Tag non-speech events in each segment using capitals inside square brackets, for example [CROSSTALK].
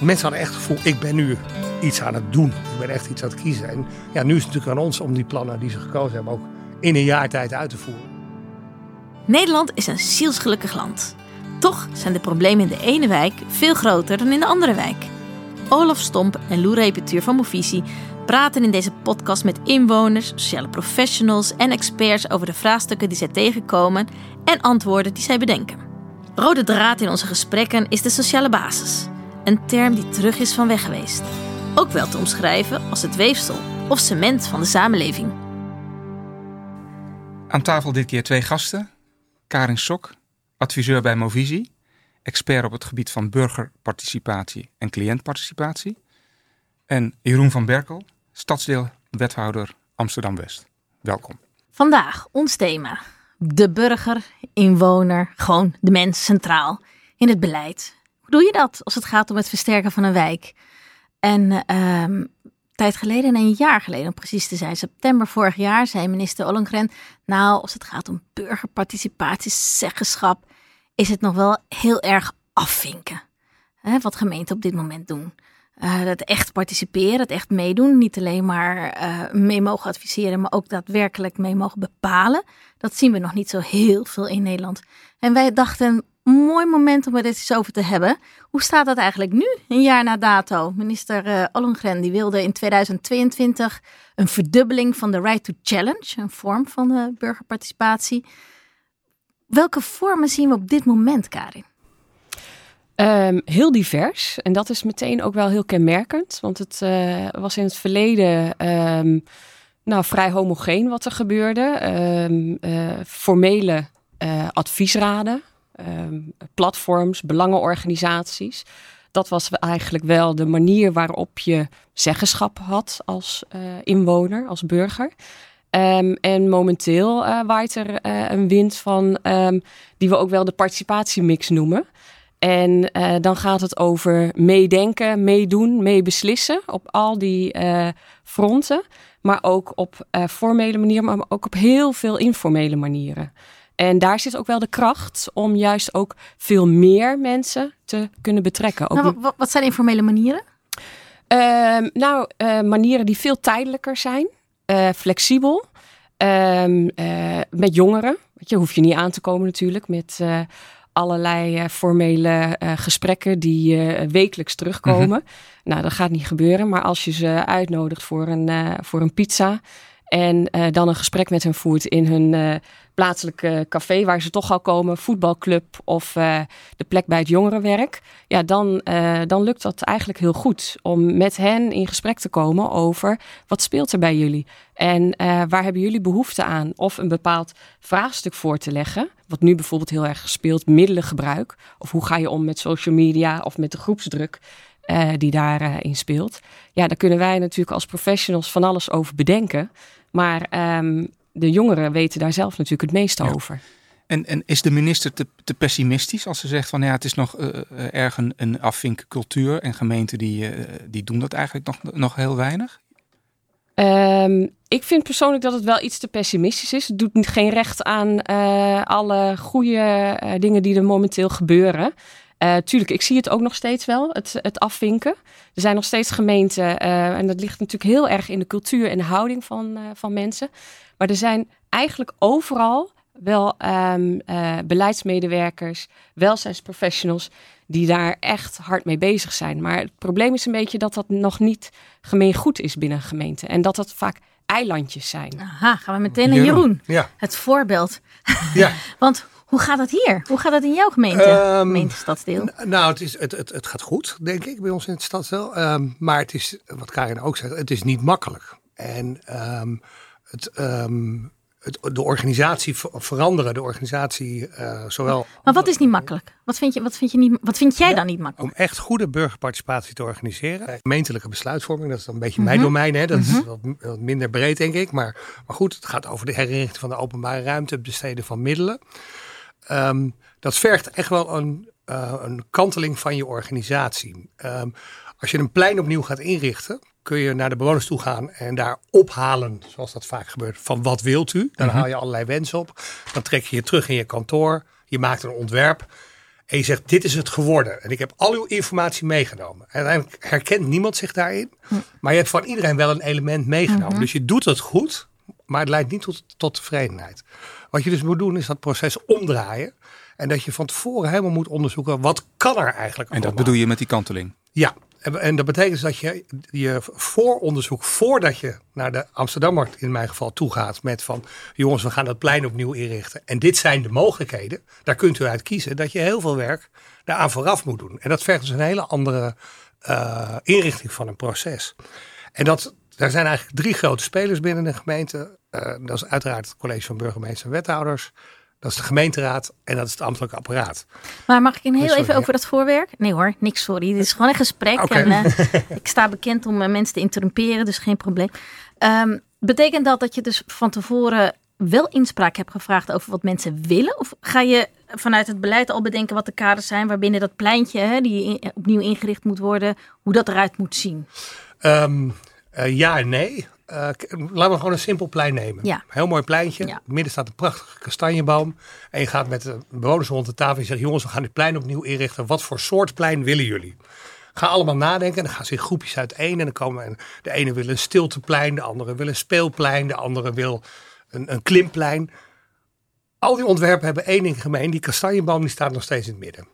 Mensen hadden echt het gevoel, ik ben nu iets aan het doen. Ik ben echt iets aan het kiezen. En ja, nu is het natuurlijk aan ons om die plannen die ze gekozen hebben ook in een jaar tijd uit te voeren. Nederland is een zielsgelukkig land. Toch zijn de problemen in de ene wijk veel groter dan in de andere wijk. Olaf Stomp en Lou Repetuur van Movisie praten in deze podcast met inwoners, sociale professionals en experts over de vraagstukken die zij tegenkomen en antwoorden die zij bedenken. Rode draad in onze gesprekken is de sociale basis, een term die terug is van weg geweest. Ook wel te omschrijven als het weefsel of cement van de samenleving. Aan tafel dit keer twee gasten. Karin Sok, adviseur bij Movisie, expert op het gebied van burgerparticipatie en cliëntparticipatie. En Jeroen van Berkel, stadsdeelwethouder Amsterdam-West. Welkom. Vandaag ons thema. De burger, inwoner, gewoon de mens centraal in het beleid. Doe je dat als het gaat om het versterken van een wijk? En um, tijd geleden, een jaar geleden om precies te zijn, september vorig jaar, zei minister Ollongren, nou, als het gaat om burgerparticipatie, zeggenschap, is het nog wel heel erg afvinken. Hè, wat gemeenten op dit moment doen. Uh, het echt participeren, het echt meedoen. Niet alleen maar uh, mee mogen adviseren, maar ook daadwerkelijk mee mogen bepalen. Dat zien we nog niet zo heel veel in Nederland. En wij dachten, mooi moment om er eens over te hebben. Hoe staat dat eigenlijk nu, een jaar na dato? Minister uh, die wilde in 2022 een verdubbeling van de right to challenge, een vorm van uh, burgerparticipatie. Welke vormen zien we op dit moment, Karin? Um, heel divers. En dat is meteen ook wel heel kenmerkend. Want het uh, was in het verleden um, nou, vrij homogeen wat er gebeurde. Uh, formele adviesraden, platforms, belangenorganisaties. Dat was eigenlijk wel de manier waarop je zeggenschap had als inwoner, als burger. Um, en momenteel uh, waait er uh, een wind van, um, die we ook wel de participatiemix noemen. En dan gaat het over meedenken, meedoen, meebeslissen op al die fronten. Maar ook op formele manieren, maar ook op heel veel informele manieren. En daar zit ook wel de kracht om juist ook veel meer mensen te kunnen betrekken. Nou, wat zijn informele manieren? Ehm, nou, manieren die veel tijdelijker zijn. Uh, flexibel. Um, uh, met jongeren. Je, hoef je niet aan te komen natuurlijk. Met allerlei formele gesprekken die wekelijks terugkomen. Mm -hmm. Nou, dat gaat niet gebeuren. Maar als je ze uitnodigt voor een, voor een pizza. En dan een gesprek met hen voert in hun plaatselijke café waar ze toch al komen, voetbalclub of uh, de plek bij het jongerenwerk, ja, dan, uh, dan lukt dat eigenlijk heel goed om met hen in gesprek te komen over wat speelt er bij jullie en uh, waar hebben jullie behoefte aan of een bepaald vraagstuk voor te leggen. Wat nu bijvoorbeeld heel erg speelt, middelengebruik of hoe ga je om met social media of met de groepsdruk. Die daarin uh, speelt. Ja, daar kunnen wij natuurlijk als professionals van alles over bedenken. Maar um, de jongeren weten daar zelf natuurlijk het meeste ja. over. En, en is de minister te, te, pessimistisch als ze zegt van ja, het is nog uh, erg een, een afvinkcultuur en gemeenten die, uh, die doen dat eigenlijk nog, nog heel weinig? Um, ik vind persoonlijk dat het wel iets te pessimistisch is. Het doet geen recht aan uh, alle goede dingen die er momenteel gebeuren. Uh, tuurlijk, ik zie het ook nog steeds wel, het, het afvinken. Er zijn nog steeds gemeenten, uh, en dat ligt natuurlijk heel erg in de cultuur en de houding van, uh, van mensen. Maar er zijn eigenlijk overal wel um, beleidsmedewerkers, welzijnsprofessionals, die daar echt hard mee bezig zijn. Maar het probleem is een beetje dat dat nog niet gemeengoed is binnen een gemeente. En dat dat vaak eilandjes zijn. Aha, gaan we meteen naar Jeroen. Jeroen. Ja. Het voorbeeld. Ja. [LAUGHS] Want hoe gaat het hier? Hoe gaat het in jouw gemeente, um, gemeentestadsdeel? Nou, het, is, het, het, het gaat goed, denk ik, bij ons in het stadsdeel. Um, maar het is, wat Karin ook zegt, het is niet makkelijk. En um, het, het, de organisatie veranderen, de organisatie uh, zowel... Maar wat is niet makkelijk? Wat vind, je, wat vind, je niet, wat vind jij ja, dan niet makkelijk? Om echt goede burgerparticipatie te organiseren. Gemeentelijke besluitvorming, dat is dan een beetje mm -hmm. mijn domein. Hè? Dat mm -hmm. is wat, wat, minder breed, denk ik. Maar, maar goed, het gaat over de herinrichting van de openbare ruimte, het besteden van middelen. Um, dat vergt echt wel een, uh, een kanteling van je organisatie. Um, als je een plein opnieuw gaat inrichten, kun je naar de bewoners toe gaan en daar ophalen, zoals dat vaak gebeurt, van wat wilt u? Dan mm -hmm. haal je allerlei wensen op. Dan trek je je terug in je kantoor, je maakt een ontwerp En je zegt, dit is het geworden. En ik heb al uw informatie meegenomen. En uiteindelijk herkent niemand zich daarin. Maar je hebt van iedereen wel een element meegenomen. Dus je doet het goed, maar het leidt niet tot, tot tevredenheid. Wat je dus moet doen, is dat proces omdraaien. En dat je van tevoren helemaal moet onderzoeken, wat kan er eigenlijk En dat bedoel je met die kanteling? Ja, en, dat betekent dat je je vooronderzoek, voordat je naar de Amsterdammarkt in mijn geval toe gaat met van jongens, we gaan dat plein opnieuw inrichten. En dit zijn de mogelijkheden. Daar kunt u uit kiezen dat je heel veel werk daaraan vooraf moet doen. En dat vergt dus een hele andere uh, inrichting van een proces. En dat, daar zijn eigenlijk drie grote spelers binnen de gemeente. Uh, dat is uiteraard het college van burgemeester en wethouders. Dat is de gemeenteraad en dat is het ambtelijk apparaat. Maar mag ik een heel even over dat voorwerk? Nee hoor, niks sorry. Dit is gewoon een gesprek. Okay. En, uh, [LAUGHS] ik sta bekend om uh, mensen te interrumperen, dus geen probleem. Um, betekent dat dat je dus van tevoren wel inspraak hebt gevraagd over wat mensen willen? Of ga je vanuit het beleid al bedenken wat de kaders zijn waarbinnen dat pleintje, hè, die in, opnieuw ingericht moet worden, hoe dat eruit moet zien? Um, uh, ja en nee. Uh, laten we gewoon een simpel plein nemen. Ja. Heel mooi pleintje. Ja. In het midden staat een prachtige kastanjeboom. En je gaat met de bewoners rond de tafel en je zegt: Jongens, we gaan dit plein opnieuw inrichten. Wat voor soort plein willen jullie? Ga allemaal nadenken. En dan gaan ze in groepjes uiteen. En dan komen de ene wil een stilteplein, de andere wil een speelplein, de andere wil een, een klimplein. Al die ontwerpen hebben één ding gemeen. Die kastanjeboom die staat nog steeds in het midden.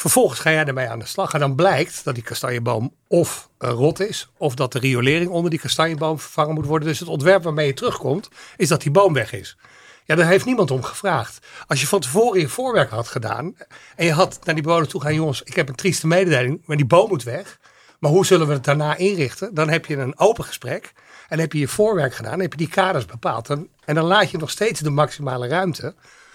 Vervolgens ga jij ermee aan de slag. En dan blijkt dat die kastanjeboom of uh, rot is. Of dat de riolering onder die kastanjeboom vervangen moet worden. Dus het ontwerp waarmee je terugkomt, is dat die boom weg is. Ja, daar heeft niemand om gevraagd. Als je van tevoren je voorwerk had gedaan. En je had naar die bewoners toe gaan. Jongens, ik heb een trieste mededeling. Maar die boom moet weg. Maar hoe zullen we het daarna inrichten? Dan heb je een open gesprek. En heb je je voorwerk gedaan. Dan heb je die kaders bepaald. En, en dan laat je nog steeds de maximale ruimte.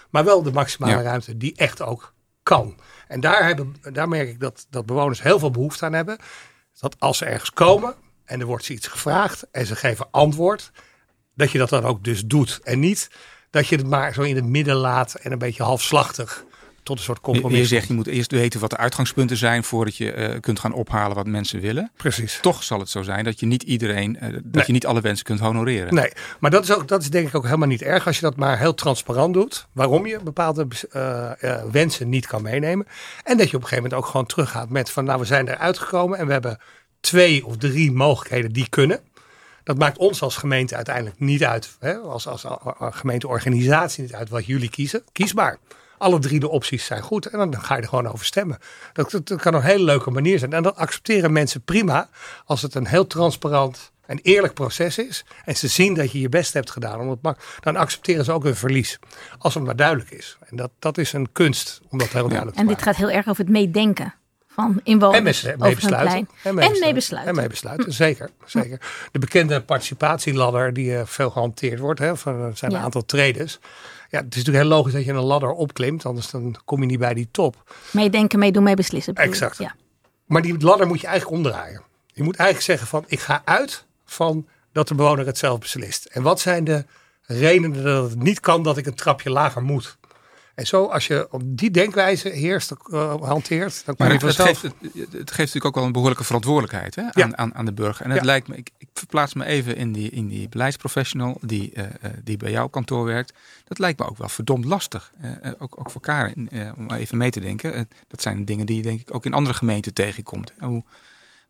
Maar wel de maximale ja. ruimte die echt ook kan. En daar, hebben, daar merk ik dat, dat bewoners heel veel behoefte aan hebben. Dat als ze ergens komen en er wordt ze iets gevraagd en ze geven antwoord, dat je dat dan ook dus doet. En niet dat je het maar zo in het midden laat en een beetje halfslachtig tot een soort compromis. Je, zegt je moet eerst weten wat de uitgangspunten zijn voordat je uh, kunt gaan ophalen wat mensen willen. Precies. Toch zal het zo zijn dat je niet iedereen, uh, dat nee. je niet alle wensen kunt honoreren. Nee, maar dat is, ook, dat is denk ik ook helemaal niet erg als je dat maar heel transparant doet. Waarom je bepaalde uh, wensen niet kan meenemen. En dat je op een gegeven moment ook gewoon teruggaat met van nou we zijn eruit gekomen en we hebben twee of drie mogelijkheden die kunnen. Dat maakt ons als gemeente uiteindelijk niet uit, hè, als, als, als gemeenteorganisatie niet uit wat jullie kiezen. Kiesbaar alle drie de opties zijn goed. En dan ga je er gewoon over stemmen. Dat, dat, dat, kan een hele leuke manier zijn. En dat accepteren mensen prima als het een heel transparant en eerlijk proces is. En ze zien dat je je best hebt gedaan. Om het mak dan accepteren ze ook hun verlies. Als het maar duidelijk is. En dat, dat is een kunst om dat heel duidelijk ja, te maken. En dit gaat heel erg over het meedenken. Van inwoners en mee besluiten. En mee besluiten. En mee besluiten. En mee besluiten, zeker. zeker. De bekende participatieladder die uh, veel gehanteerd wordt. Hè, van, zijn ja. een aantal traders. Ja, het is natuurlijk heel logisch dat je een ladder opklimt, anders dan kom je niet bij die top. Meedenken, meedoen, mee beslissen. Exact. Ja. Maar die ladder moet je eigenlijk omdraaien. Je moet eigenlijk zeggen van, ik ga uit van dat de bewoner het zelf beslist. En wat zijn de redenen dat het niet kan dat ik een trapje lager moet? En zo, als je op die denkwijze heerst, uh, hanteert, dan maar je het, geeft, het, het, geeft natuurlijk ook wel een behoorlijke verantwoordelijkheid hè, aan, Ja. aan, aan de burger. En het Ja. lijkt me, ik, ik verplaats me even in die, in die beleidsprofessional die, uh, uh, die bij jouw kantoor werkt. Dat lijkt me ook wel verdomd lastig. Uh, ook, ook voor Karin, uh, om even mee te denken. Dat zijn dingen die je denk ik ook in andere gemeenten tegenkomt. En hoe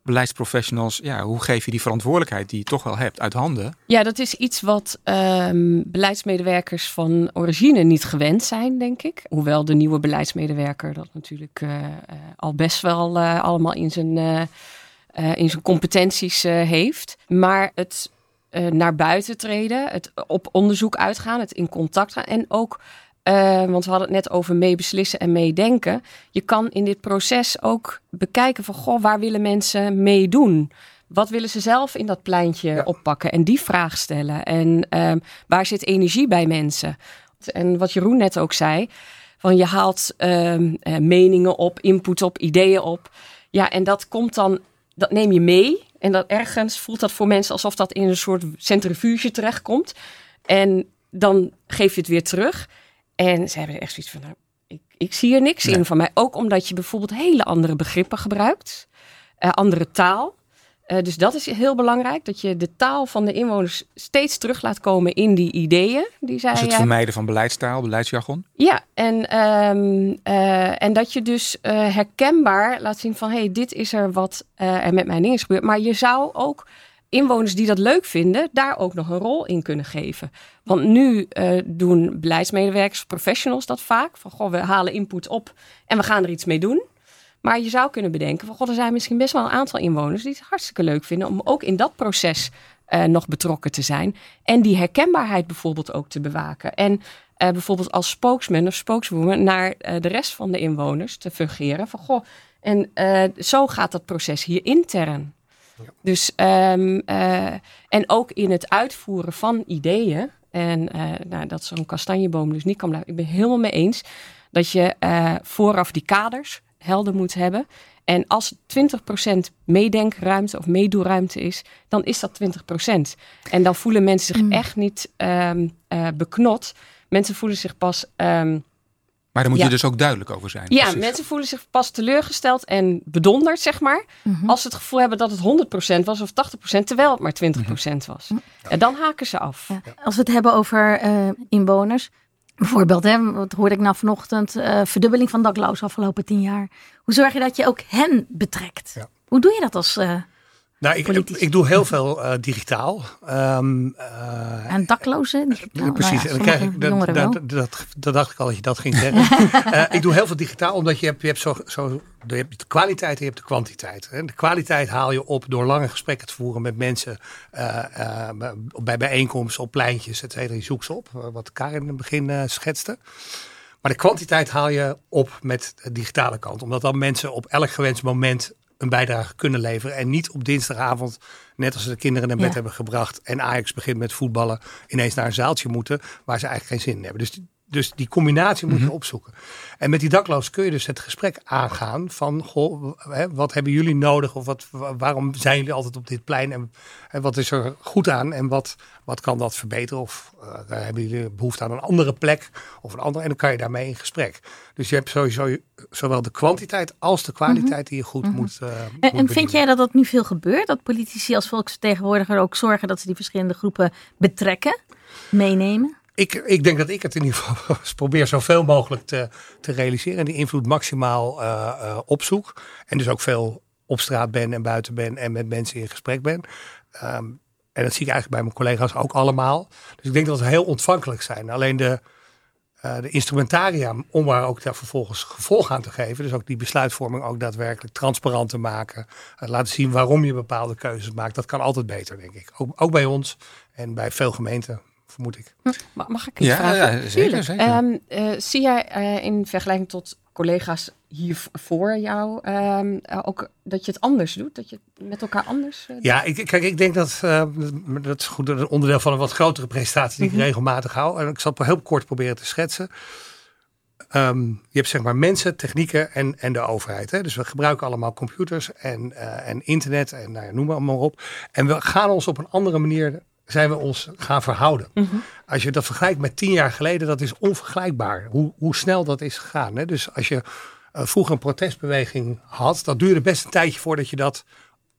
beleidsprofessionals, ja, hoe geef je die verantwoordelijkheid die je toch wel hebt uit handen? Ja, dat is iets wat um, beleidsmedewerkers van origine niet gewend zijn, denk ik. Hoewel de nieuwe beleidsmedewerker dat natuurlijk uh, uh, al best wel uh, allemaal in zijn, in zijn competenties heeft. Maar het naar buiten treden, het op onderzoek uitgaan, het in contact gaan en ook uh, want we hadden het net over meebeslissen en meedenken. Je kan in dit proces ook bekijken van, goh, waar willen mensen meedoen? Wat willen ze zelf in dat pleintje ja. oppakken? En die vraag stellen. En uh, waar zit energie bij mensen? En wat Jeroen net ook zei, van je haalt uh, meningen op, input op, ideeën op. Ja, en dat komt dan, dat neem je mee. En dat ergens voelt dat voor mensen alsof dat in een soort centrifuge terechtkomt. En dan geef je het weer terug. En ze hebben echt zoiets van, nou, ik, ik zie er niks nee. in van mij. Ook omdat je bijvoorbeeld hele andere begrippen gebruikt. Uh, andere taal. Uh, dus dat is heel belangrijk, dat je de taal van de inwoners steeds terug laat komen in die ideeën die zij Dus het vermijden van beleidstaal, beleidsjargon? Ja, en, um, uh, en dat je dus uh, herkenbaar laat zien van... hé, hey, dit is er wat er met mijn ding is gebeurd. Maar je zou ook inwoners die dat leuk vinden, daar ook nog een rol in kunnen geven. Want nu uh, doen beleidsmedewerkers, professionals dat vaak. Van goh, we halen input op en we gaan er iets mee doen. Maar je zou kunnen bedenken van god, er zijn misschien best wel een aantal inwoners die het hartstikke leuk vinden om ook in dat proces uh, nog betrokken te zijn. En die herkenbaarheid bijvoorbeeld ook te bewaken. En uh, bijvoorbeeld als spokesman of spokeswoman naar de rest van de inwoners te fungeren. Van goh, en zo gaat dat proces hier intern. Dus, um, uh, en ook in het uitvoeren van ideeën. En uh, nou, dat zo'n kastanjeboom dus niet kan blijven. Ik ben helemaal mee eens dat je uh, vooraf die kaders helder moet hebben. En als 20% meedenkruimte of meedoeruimte is, dan is dat 20%. En dan voelen mensen zich mm. echt niet um, beknot. Mensen voelen zich pas um, maar daar moet je dus ook duidelijk over zijn. Ja, precies. mensen voelen zich pas teleurgesteld en bedonderd, zeg maar. Mm -hmm. Als ze het gevoel hebben dat het 100% was of 80%, terwijl het maar 20% mm -hmm. was. Ja. En dan haken ze af. Ja. Als we het hebben over uh, inwoners. Bijvoorbeeld, hè, wat hoorde ik nou vanochtend? Uh, verdubbeling van daklozen afgelopen tien jaar. Hoe zorg je dat je ook hen betrekt? Ja. Hoe doe je dat als uh, nou, ik, ik, ik, doe heel veel uh, digitaal. Um, uh, en daklozen? Precies. Nou ja, en dan krijg ik, dat, dat, dat, dat, dacht ik al dat je dat ging zeggen. uh, [LAUGHS] ik doe heel veel digitaal, omdat je hebt, je hebt, zo, zo, je hebt de kwaliteit en je hebt de kwantiteit. De kwaliteit haal je op door lange gesprekken te voeren met mensen bij bijeenkomsten, op pleintjes, et cetera. Je zoekt ze op, wat Karin in het begin schetste. Maar de kwantiteit haal je op met de digitale kant. Omdat dan mensen op elk gewenst moment een bijdrage kunnen leveren. En niet op dinsdagavond, net als ze de kinderen naar bed ja. hebben gebracht en Ajax begint met voetballen, ineens naar een zaaltje moeten waar ze eigenlijk geen zin in hebben. Dus dus die combinatie moet je Mhm. opzoeken. En met die dakloos kun je dus het gesprek aangaan van, goh, hè, wat hebben jullie nodig? Of wat, wa- waarom zijn jullie altijd op dit plein? En, en wat is er goed aan? En wat, wat kan dat verbeteren? Of eh, hebben jullie behoefte aan een andere plek? Of een andere? En dan kan je daarmee in gesprek. Dus je hebt sowieso zowel de kwantiteit als de kwaliteit die je goed moet, uh, Mhm. En, en vind jij dat dat nu veel gebeurt? Dat politici als volksvertegenwoordiger ook zorgen dat ze die verschillende groepen betrekken, meenemen? Ik, ik denk dat ik het in ieder geval [LAUGHS] probeer zoveel mogelijk te, te realiseren. En die invloed maximaal uh, opzoek. En dus ook veel op straat ben en buiten ben en met mensen in gesprek ben. Um, en dat zie ik eigenlijk bij mijn collega's ook allemaal. Dus ik denk dat we heel ontvankelijk zijn. Alleen de, uh, de instrumentaria om daar ook daar vervolgens gevolg aan te geven. Dus ook die besluitvorming ook daadwerkelijk transparant te maken. Laten zien waarom je bepaalde keuzes maakt. Dat kan altijd beter, denk ik. Ook, ook bij ons en bij veel gemeenten vermoed ik. Mag ik iets Ja, vragen? ja, zeker. zeker. Um, uh, zie jij uh, in vergelijking tot collega's hier voor jou um, uh, ook dat je het anders doet? Dat je het met elkaar anders uh, Ja, ik, kijk, ik denk dat uh, dat is goed, een onderdeel van een wat grotere presentatie die mm -hmm. ik regelmatig hou. En ik zal het heel kort proberen te schetsen. Um, je hebt zeg maar mensen, technieken en, en de overheid. Hè? Dus we gebruiken allemaal computers en, uh, en internet en nou ja, noem maar, maar op. En we gaan ons op een andere manier zijn we ons gaan verhouden. Mm -hmm. Als je dat vergelijkt met tien jaar geleden, dat is onvergelijkbaar. Hoe, hoe snel dat is gegaan. Hè? Dus als je uh, vroeger een protestbeweging had, dat duurde best een tijdje voordat je dat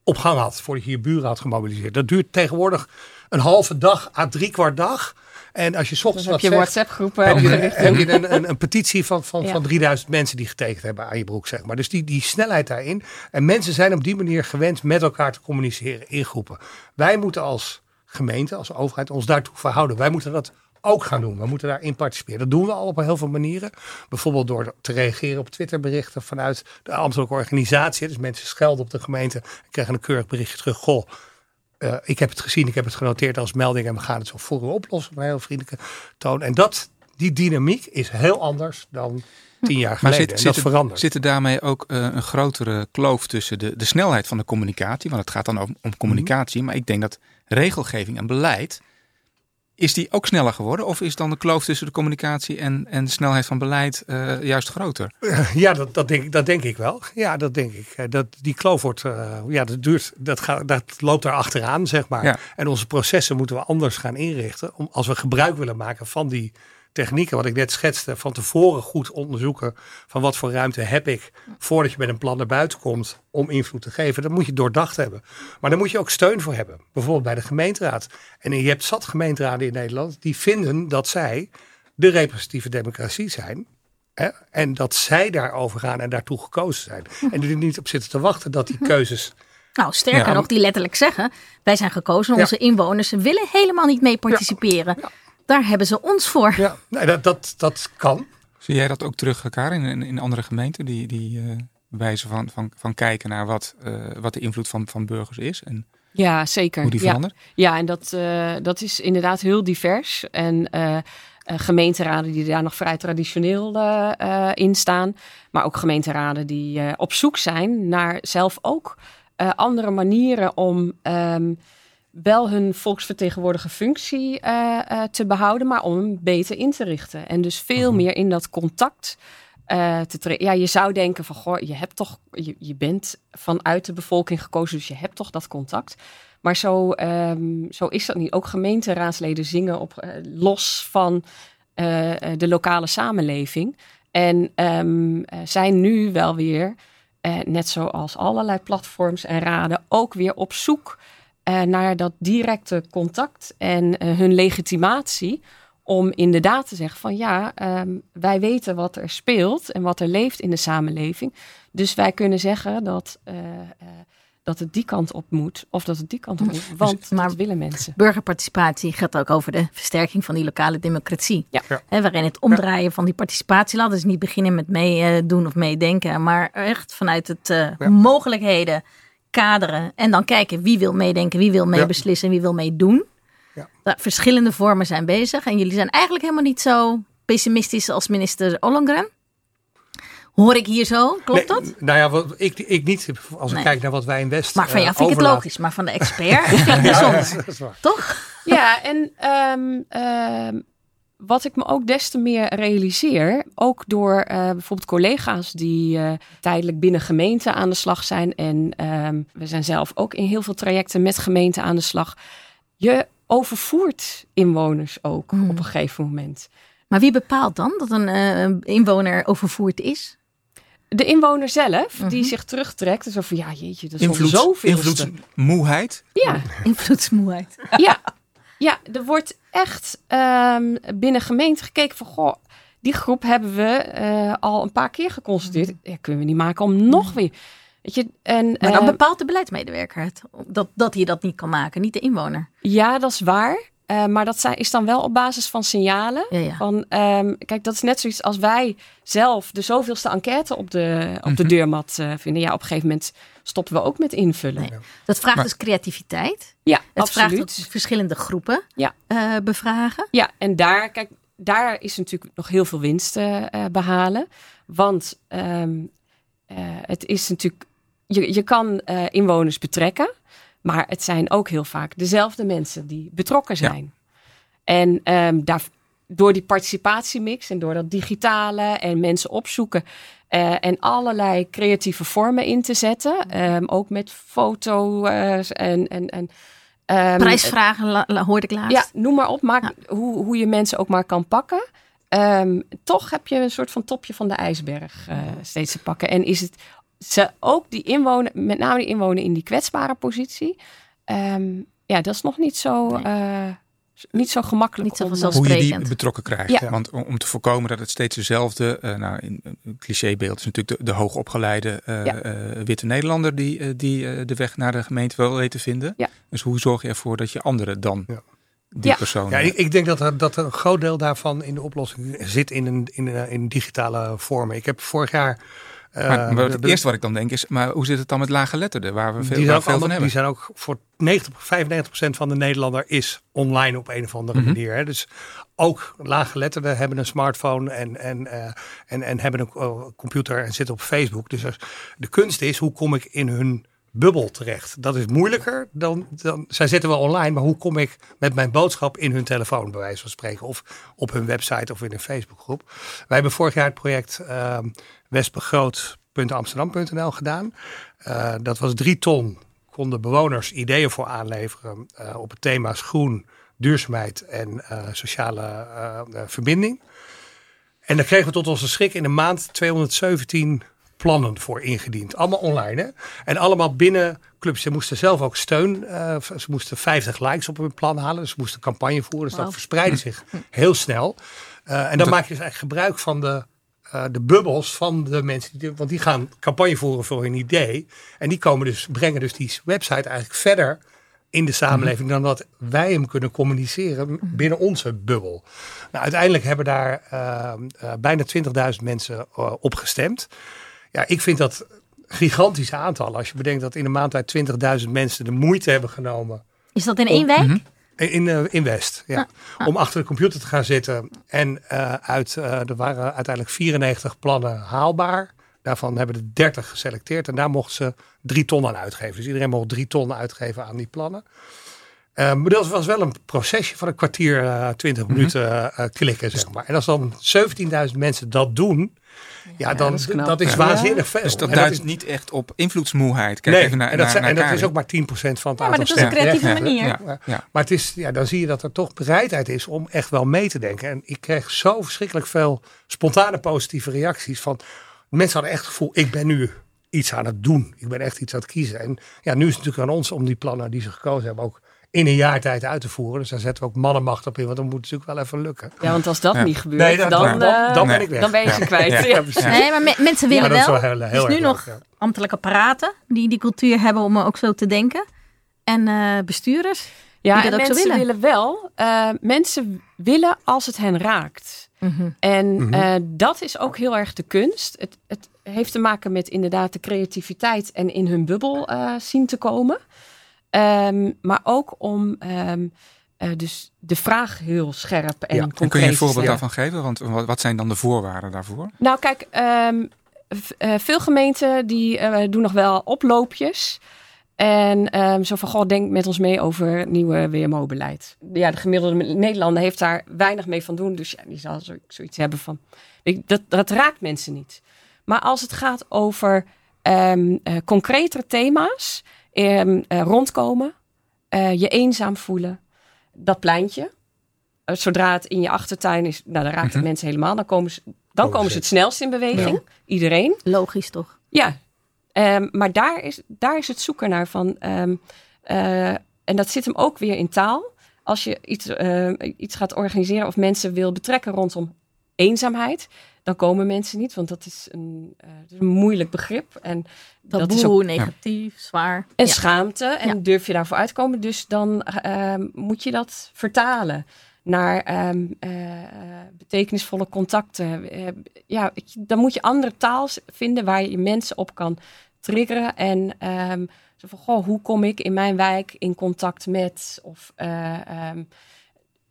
op gang had. Voordat je je buren had gemobiliseerd. Dat duurt tegenwoordig een halve dag à drie kwart dag. En als je s ochtends heb je WhatsApp groepen heb je, heb je een, een, een, petitie van, van, ja. van 3000 mensen die getekend hebben aan je broek, zeg maar. Dus die, die snelheid daarin. En mensen zijn op die manier gewend met elkaar te communiceren in groepen. Wij moeten als gemeente, als overheid ons daartoe verhouden. Wij moeten dat ook gaan doen. We moeten daarin participeren. Dat doen we al op heel veel manieren. Bijvoorbeeld door te reageren op Twitterberichten vanuit de ambtelijke organisatie. Dus mensen schelden op de gemeente en krijgen een keurig berichtje terug. Goh, uh, ik heb het gezien, ik heb het genoteerd als melding en we gaan het zo voor u oplossen op een heel vriendelijke toon. En dat, die dynamiek is heel anders dan tien jaar geleden. Maar zit, dat verandert. Zit er daarmee ook uh, een grotere kloof tussen de, de snelheid van de communicatie? Want het gaat dan om, om communicatie. Mm. Maar ik denk dat regelgeving en beleid. Is die ook sneller geworden? Of is dan de kloof tussen de communicatie en, en de snelheid van beleid uh, juist groter? [LAUGHS] Ja, dat, dat, denk, dat denk ik wel. Ja, dat denk ik. Dat, die kloof wordt, uh, ja, dat duurt, dat, gaat, dat loopt daar achteraan, zeg maar. Ja. En onze processen moeten we anders gaan inrichten. Om, als we gebruik willen maken van die technieken, wat ik net schetste, van tevoren goed onderzoeken van wat voor ruimte heb ik voordat je met een plan naar buiten komt om invloed te geven. Dat moet je doordacht hebben. Maar daar moet je ook steun voor hebben. Bijvoorbeeld bij de gemeenteraad. En je hebt zat gemeenteraden in Nederland die vinden dat zij de representatieve democratie zijn. Hè, en dat zij daarover gaan en daartoe gekozen zijn. En die er niet op zitten te wachten dat die keuzes Nou, sterker Ja. nog, die letterlijk zeggen: wij zijn gekozen, onze inwoners willen helemaal niet mee participeren. Daar hebben ze ons voor. Ja, nee, dat, dat, dat kan. Zie jij dat ook terug, Karin, in, in andere gemeenten? Die, die eh, wijze van, van, van kijken naar wat, eh, wat de invloed van, van burgers is en Ja, zeker. hoe die ja. verandert? Ja, en dat, eh, dat is inderdaad heel divers. En eh, eh, gemeenteraden die daar nog vrij traditioneel in staan. Maar ook gemeenteraden die eh, op zoek zijn naar zelf ook eh, andere manieren om ehm, wel hun volksvertegenwoordige functie eh, eh, te behouden, maar om hem beter in te richten. En dus veel meer in dat contact eh, te treden. Ja, je zou denken van, goh, je hebt toch, je, je bent vanuit de bevolking gekozen, dus je hebt toch dat contact. Maar zo, ehm, zo is dat niet. Ook gemeenteraadsleden zingen op, los van de lokale samenleving. En ehm, eh, zijn nu wel weer, net zoals allerlei platforms en raden, ook weer op zoek eh, naar dat directe contact en eh, hun legitimatie. Om inderdaad te zeggen van ja, ehm, wij weten wat er speelt en wat er leeft in de samenleving. Dus wij kunnen zeggen dat, eh, eh, dat het die kant op moet of dat het die kant op moet. [LAUGHS] Want maar- dat willen mensen. Burgerparticipatie gaat ook over de versterking van die lokale democratie. Ja. Ja. Hè, waarin het omdraaien van die participatielat. Dus niet beginnen met meedoen of meedenken. Maar echt vanuit het eh, Ja. mogelijkheden kaderen. En dan kijken wie wil meedenken, wie wil meebeslissen, wie wil meedoen. Ja. Daar verschillende vormen zijn bezig. En jullie zijn eigenlijk helemaal niet zo pessimistisch als minister Ollongren. Hoor ik hier zo? Klopt Nee, dat? Nou ja, wat, ik, ik niet. Als ik kijk naar wat wij in West Maar van eh, jou vind ik het logisch. Maar van de expert [LAUGHS] het bijzonder. is, waar. Toch? Ja, en ehm, ehm, wat ik me ook des te meer realiseer, ook door eh, bijvoorbeeld collega's die eh, tijdelijk binnen gemeenten aan de slag zijn. En ehm, we zijn zelf ook in heel veel trajecten met gemeenten aan de slag. Je overvoert inwoners ook Hmm. op een gegeven moment. Maar wie bepaalt dan dat een eh, inwoner overvoerd is? De inwoner zelf, die Mhm. zich terugtrekt, is zo van ja, jeetje, dat is Invloed, zoveel. [LAUGHS] invloedsmoeheid. Ja, Invloedsmoeheid. ja, ja, er wordt echt ehm, binnen gemeente gekeken van, goh, die groep hebben we eh, al een paar keer geconstateerd. Ja, kunnen we niet maken om nog weer. Weet je, en, Maar dan eh, bepaalt de beleidsmedewerker het. Dat, dat hij dat niet kan maken, niet de inwoner. ja, dat is waar. Eh, maar dat zijn, is dan wel op basis van signalen. Ja, ja. Van, ehm, kijk, dat is net zoiets als wij zelf de zoveelste enquête op de, op de Mhm. deurmat eh, vinden. Ja, op een gegeven moment stoppen we ook met invullen. Nee. Dat vraagt Maar- dus creativiteit. Ja, Het absoluut. vraagt dat verschillende groepen Ja. eh, bevragen. Ja, en daar, kijk, daar is natuurlijk nog heel veel winst te eh, behalen. Want ehm, eh, het is natuurlijk, je, je kan eh, inwoners betrekken, maar het zijn ook heel vaak dezelfde mensen die betrokken Ja. zijn. En ehm, daar, door die participatiemix en door dat digitale en mensen opzoeken eh, en allerlei creatieve vormen in te zetten, ehm, ook met foto eh, en. en, en ehm, Prijsvragen la- la- hoorde ik laatst. ja, noem maar op. Maak, hoe, hoe je mensen ook maar kan pakken. Ehm, toch heb je een soort van topje van de ijsberg eh, steeds te pakken. En is het ze ook die inwoner, met name die inwoner in die kwetsbare positie. ehm, ja, dat is nog niet zo, Nee. eh, niet zo gemakkelijk. Niet zo om, vanzelfsprekend. Hoe je die betrokken krijgt. Ja. Want om, te voorkomen dat het steeds dezelfde, eh, nou, in, een clichébeeld is natuurlijk de, de hoogopgeleide eh, Ja. eh, witte Nederlander die, die de weg naar de gemeente wil weten vinden. Ja. Dus hoe zorg je ervoor dat je anderen dan Ja. die Ja. persoon... Ja, ik, ik denk dat er, dat er een groot deel daarvan in de oplossing zit in, een, in, een- in digitale vormen. Ik heb vorig jaar. Eh, maar, maar de- het eerste wat ik dan denk is, maar hoe zit het dan met lage letterden, waar we veel, waar veel van allemaal- die hebben? zijn ook voor 90, 95% van de Nederlander is online op een of andere Mhm. manier. Hè. Dus ook laaggeletterden hebben een smartphone en, en, eh, en, en hebben een eh, computer en zitten op Facebook. Dus als- de kunst is, hoe kom ik in hun bubbel terecht? Dat is moeilijker dan, dan zij zitten wel online, maar hoe kom ik met mijn boodschap in hun telefoon, bij wijze van spreken, of op hun website of in een Facebookgroep. Wij hebben vorig jaar het project uh, westbegroot.amsterdam.nl gedaan. Uh, dat was drie ton konden bewoners ideeën voor aanleveren uh, op het thema groen, duurzaamheid en sociale verbinding. En daar kregen we tot onze schrik in een maand 217 plannen voor ingediend. Allemaal online hè. En allemaal binnen clubs. Ze moesten zelf ook steun. Uh, ze moesten 50 likes op hun plan halen. Dus ze moesten campagne voeren. Dus dat verspreidde zich heel snel. Uh, en dan maak je dus eigenlijk gebruik van de, uh, de bubbels van de mensen. Die, want die gaan campagne voeren voor hun idee. En die komen dus, brengen dus die website eigenlijk verder in de samenleving dan dat wij hem kunnen communiceren binnen onze bubbel. Nou, uiteindelijk hebben daar uh, bijna 20.000 mensen uh, op gestemd. Ja, ik vind dat gigantische aantal. Als je bedenkt dat in een maand tijd 20.000 mensen de moeite hebben genomen. Is dat in één week? Mhm. In, uh, in West, ja. Ah, Om achter de computer te gaan zitten. En uh, uit, uh, er waren uiteindelijk 94 plannen haalbaar. Daarvan hebben er 30 geselecteerd. En daar mochten ze drie ton aan uitgeven. Dus iedereen mocht drie ton uitgeven aan die plannen. Uh, maar dat was wel een procesje van een kwartier, uh, 20 mm -hmm. minuten klikken, zeg maar. En als dan 17.000 mensen dat doen, ja, dan, dat is, dat is waanzinnig veel. Dus dat duidt niet echt op invloedsmoeheid. Kijk nee, even naar, en dat, naar, naar en dat is ook maar 10% van het ja, aantal maar dat is een creatieve manier. Ja, ja. Maar het is, ja, dan zie je dat er toch bereidheid is om echt wel mee te denken. En ik kreeg zo verschrikkelijk veel spontane positieve reacties van... Mensen hadden echt het gevoel, ik ben nu iets aan het doen. Ik ben echt iets aan het kiezen. En ja, nu is het natuurlijk aan ons om die plannen die ze gekozen hebben ook in een jaar tijd uit te voeren. Dus daar zetten we ook mannenmacht op in, want dan moet het natuurlijk wel even lukken. Ja, want als dat ja. niet gebeurt, nee, dan, dan, dan, dan, ben ik weg. Dan ben je ze kwijt. Ja. Nee, maar me mensen willen wel. wel heel, heel dus nu nog leuk, ambtelijke apparaten die die cultuur hebben om ook zo te denken. En uh, bestuurders ja, die dat ook zo willen. willen. wel. Uh, mensen willen als het hen raakt. Mm -hmm. En mm -hmm. uh, dat is ook heel erg de kunst. Het, het, heeft te maken met inderdaad de creativiteit en in hun bubbel zien te komen. Um, maar ook om um, uh, dus de vraag heel scherp en ja. concreet en kun je een voorbeeld daarvan geven? Want wat zijn dan de voorwaarden daarvoor? Nou kijk, um, uh, veel gemeenten die uh, doen nog wel oploopjes. En um, zo van, goh, denk met ons mee over nieuwe WMO-beleid. Ja, de gemiddelde Nederlander heeft daar weinig mee van doen. Dus ja, die zal zoiets hebben van, dat, dat raakt mensen niet. Maar als het gaat over um, uh, concretere thema's, um, uh, rondkomen, uh, je eenzaam voelen, dat pleintje. Uh, zodra het in je achtertuin is, nou, dan raakt het mm -hmm. mensen helemaal. Dan komen ze, dan komen ze het snelst in beweging. Ja. Iedereen. Logisch toch? Ja. Um, maar daar is, daar is het zoeken naar van. Um, en dat zit hem ook weer in taal. Als je iets, iets gaat organiseren of mensen wil betrekken rondom eenzaamheid, dan komen mensen niet, want dat is een, uh, is een moeilijk begrip. En Taboe, dat is ook negatief, ja. zwaar. En ja. schaamte. En ja. durf je daarvoor uit te komen. Dus dan uh, moet je dat vertalen naar um, uh, betekenisvolle contacten. ja, dan moet je andere taal vinden waar je mensen op kan triggeren. En um, zo van, goh, hoe kom ik in mijn wijk in contact met? Of um,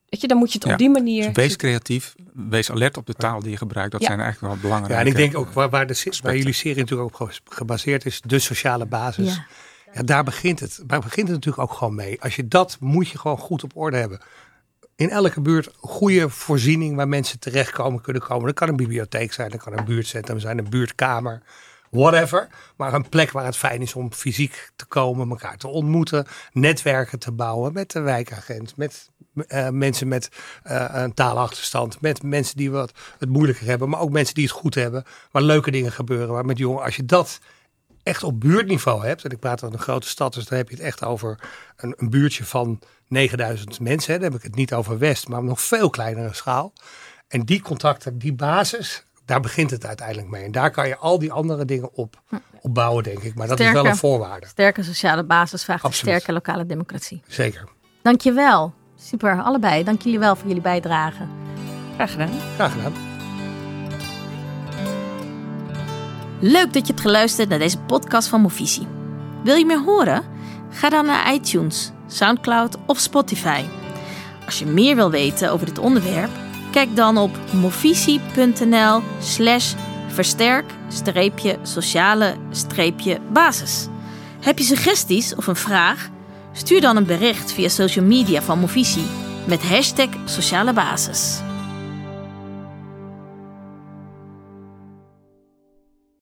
Weet je, dan moet je het ja. op die manier. Dus wees creatief, wees alert op de taal die je gebruikt. Dat ja. zijn eigenlijk wel belangrijke. Ja, en ik denk ook waar, waar, de, waar jullie serie natuurlijk op gebaseerd is, de sociale basis. Ja. ja, daar begint het. Daar begint het natuurlijk ook gewoon mee. Als je dat moet je gewoon goed op orde hebben. In elke buurt goede voorziening waar mensen terechtkomen kunnen komen. Dat kan een bibliotheek zijn, dat kan een buurtcentrum zijn, een buurtkamer whatever. Maar een plek waar het fijn is om fysiek te komen, elkaar te ontmoeten, netwerken te bouwen met de wijkagent, met uh, mensen met uh, een taalachterstand, met mensen die wat het moeilijker hebben, maar ook mensen die het goed hebben, waar leuke dingen gebeuren, waar met jongen, als je dat echt op buurtniveau hebt, en ik praat over een grote stad, dus dan heb je het echt over een, een buurtje van 9000 mensen, hè, dan heb ik het niet over West, maar nog veel kleinere schaal. En die contacten, die basis, daar begint het uiteindelijk mee. En daar kan je al die andere dingen op, op bouwen, denk ik. Maar dat sterke, is wel een voorwaarde. Sterke sociale basis vraagt een sterke lokale democratie. Zeker. Dankjewel. Super, allebei. Dank jullie wel voor jullie bijdrage. Graag gedaan. Graag gedaan. Leuk dat je hebt geluisterd naar deze podcast van Movisie. Wil je meer horen? Ga dan naar iTunes, Soundcloud of Spotify. Als je meer wil weten over dit onderwerp, kijk dan op movisie.nl slash versterk-sociale-basis. Heb je suggesties of een vraag? Stuur dan een bericht via social media van Movisie met hashtag sociale basis.